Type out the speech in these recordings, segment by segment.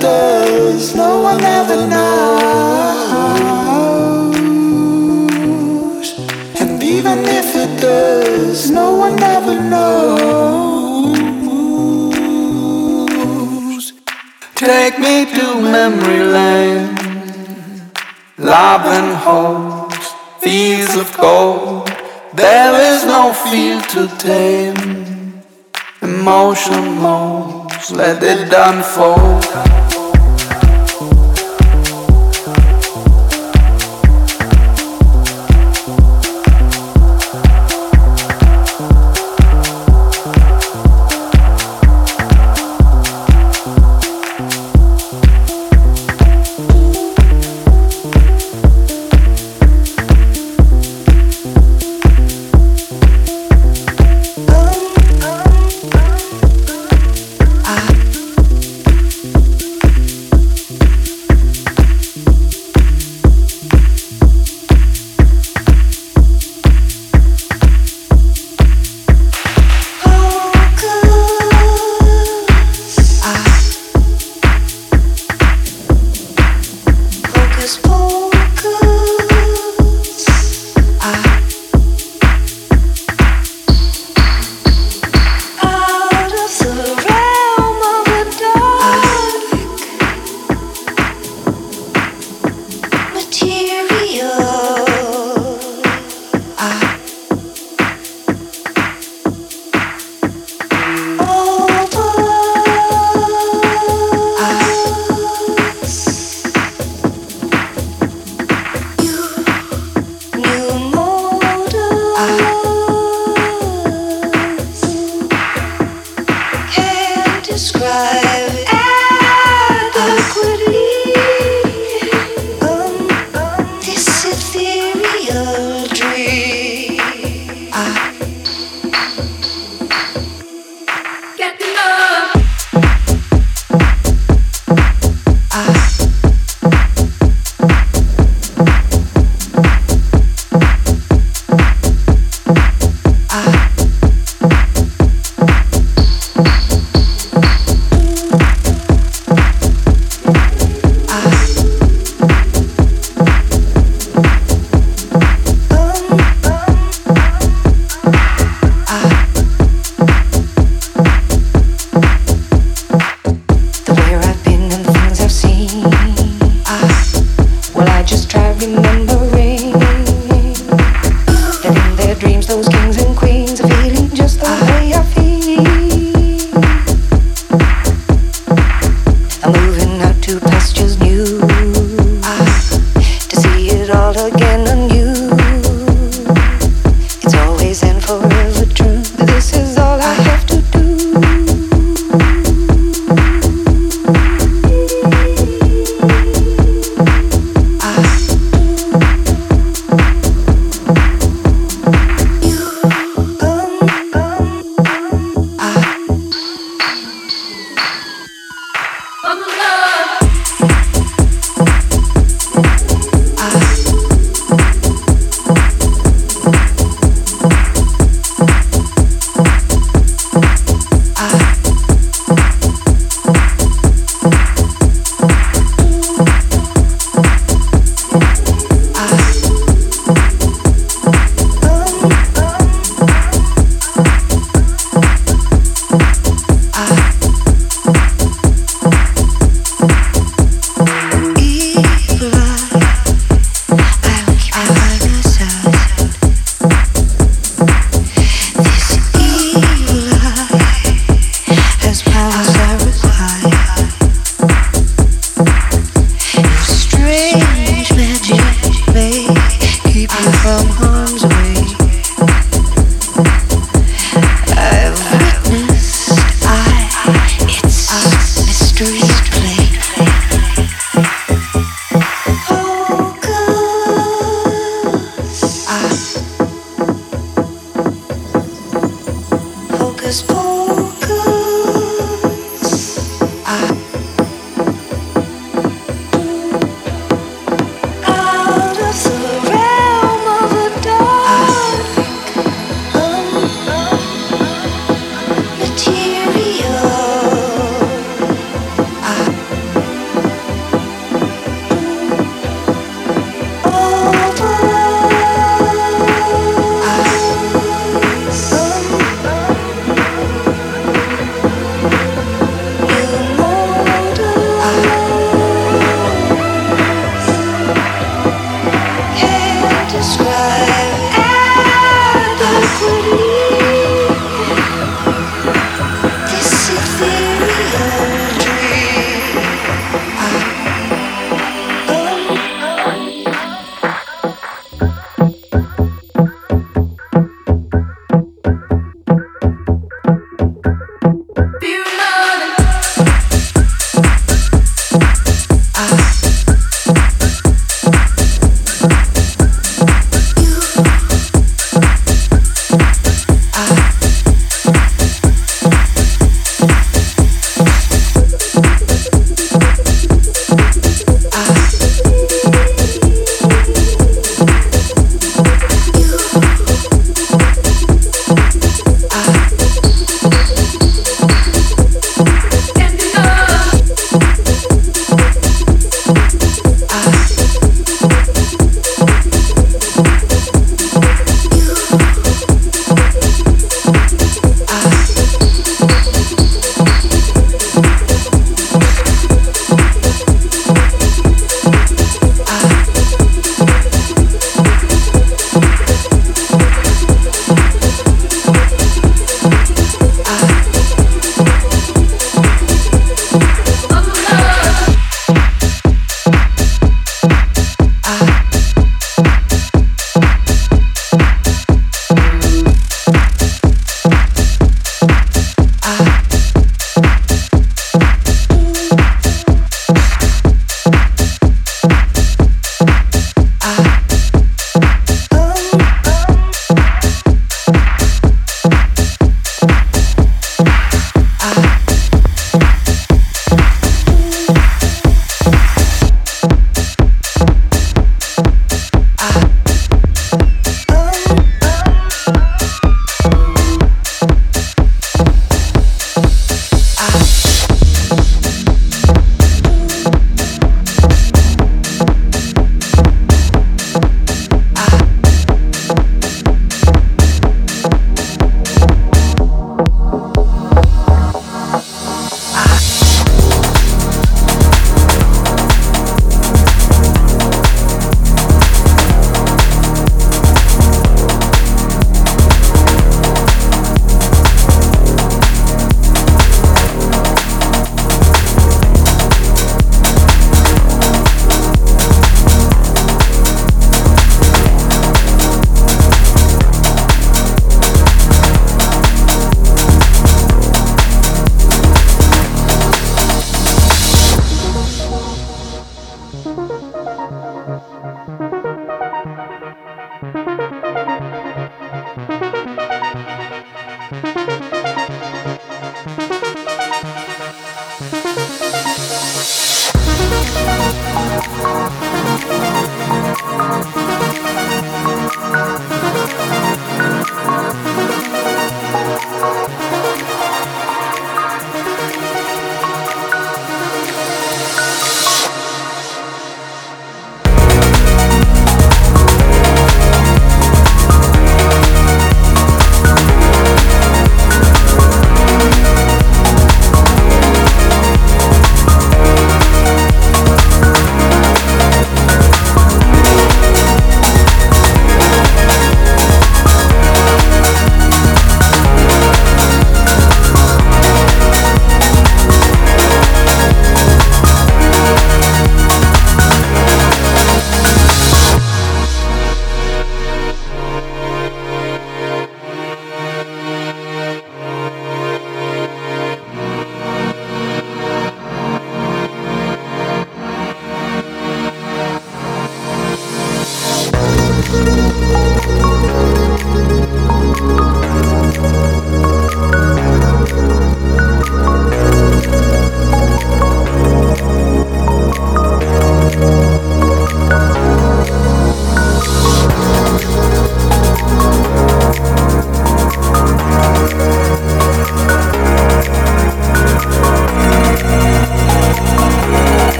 does, no one ever knows. And even if it does, no one ever knows. Take me to memory lane, love and hope, fields of gold. There is no field to tame. Emotion moves, let it unfold.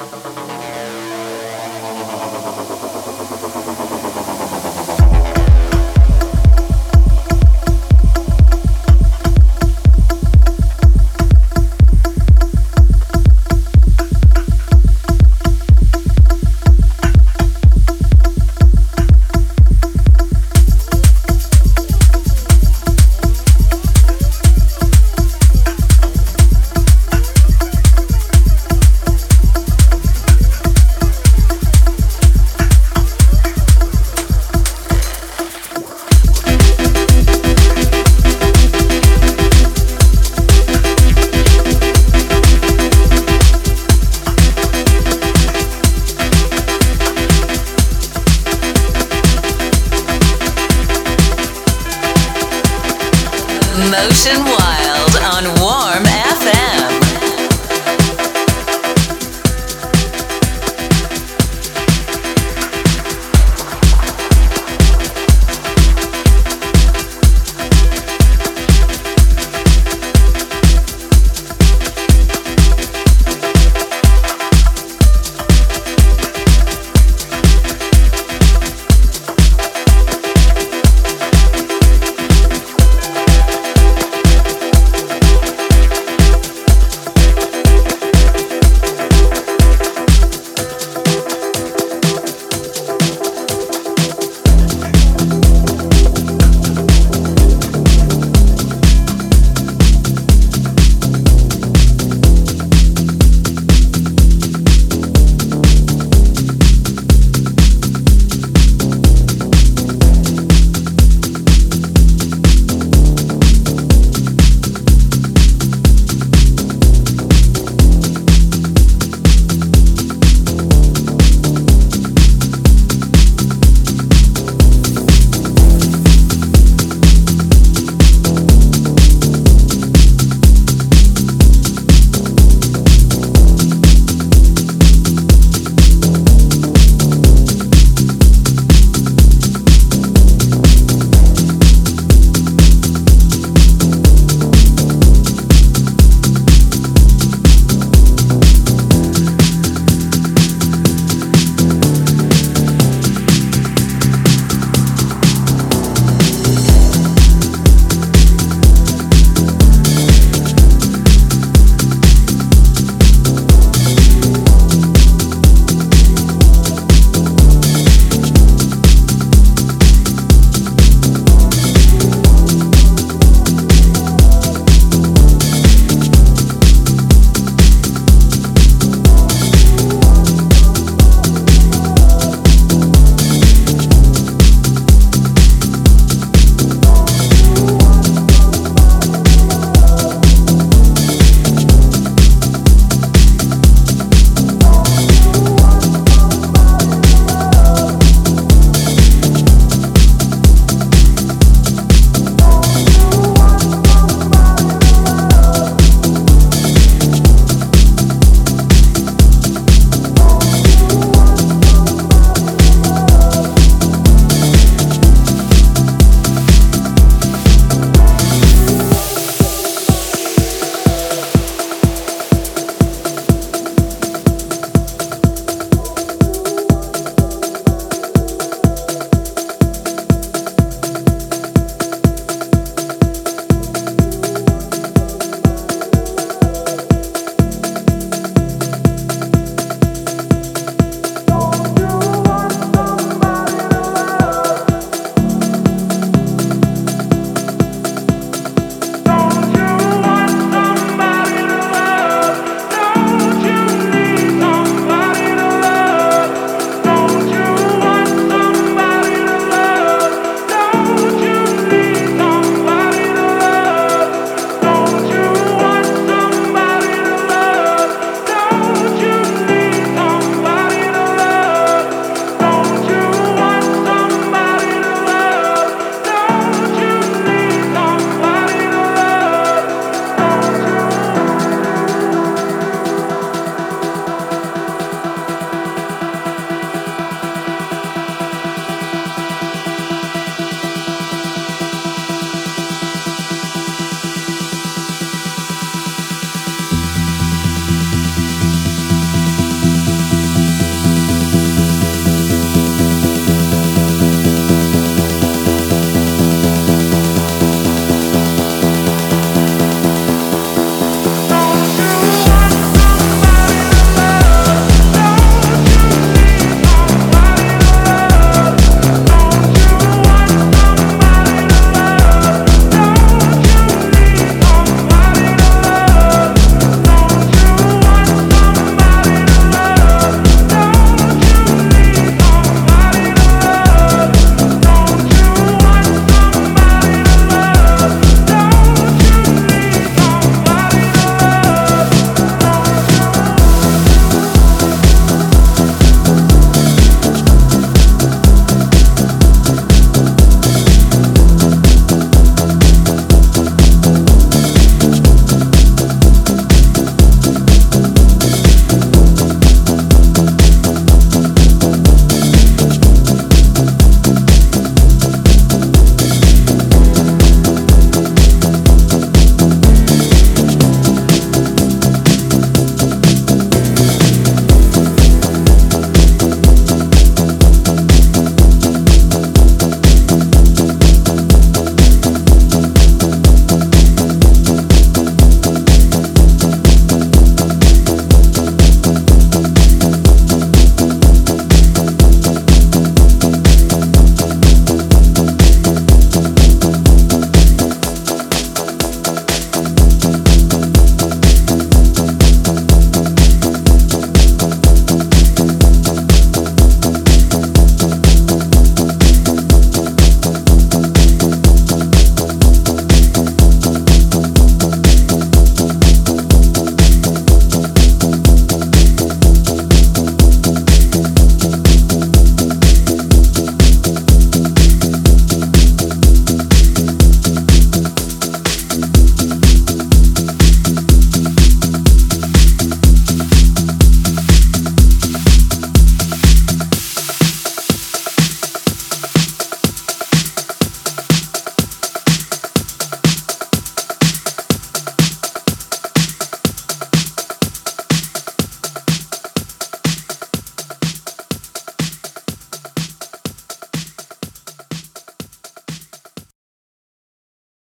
フフフフフフ。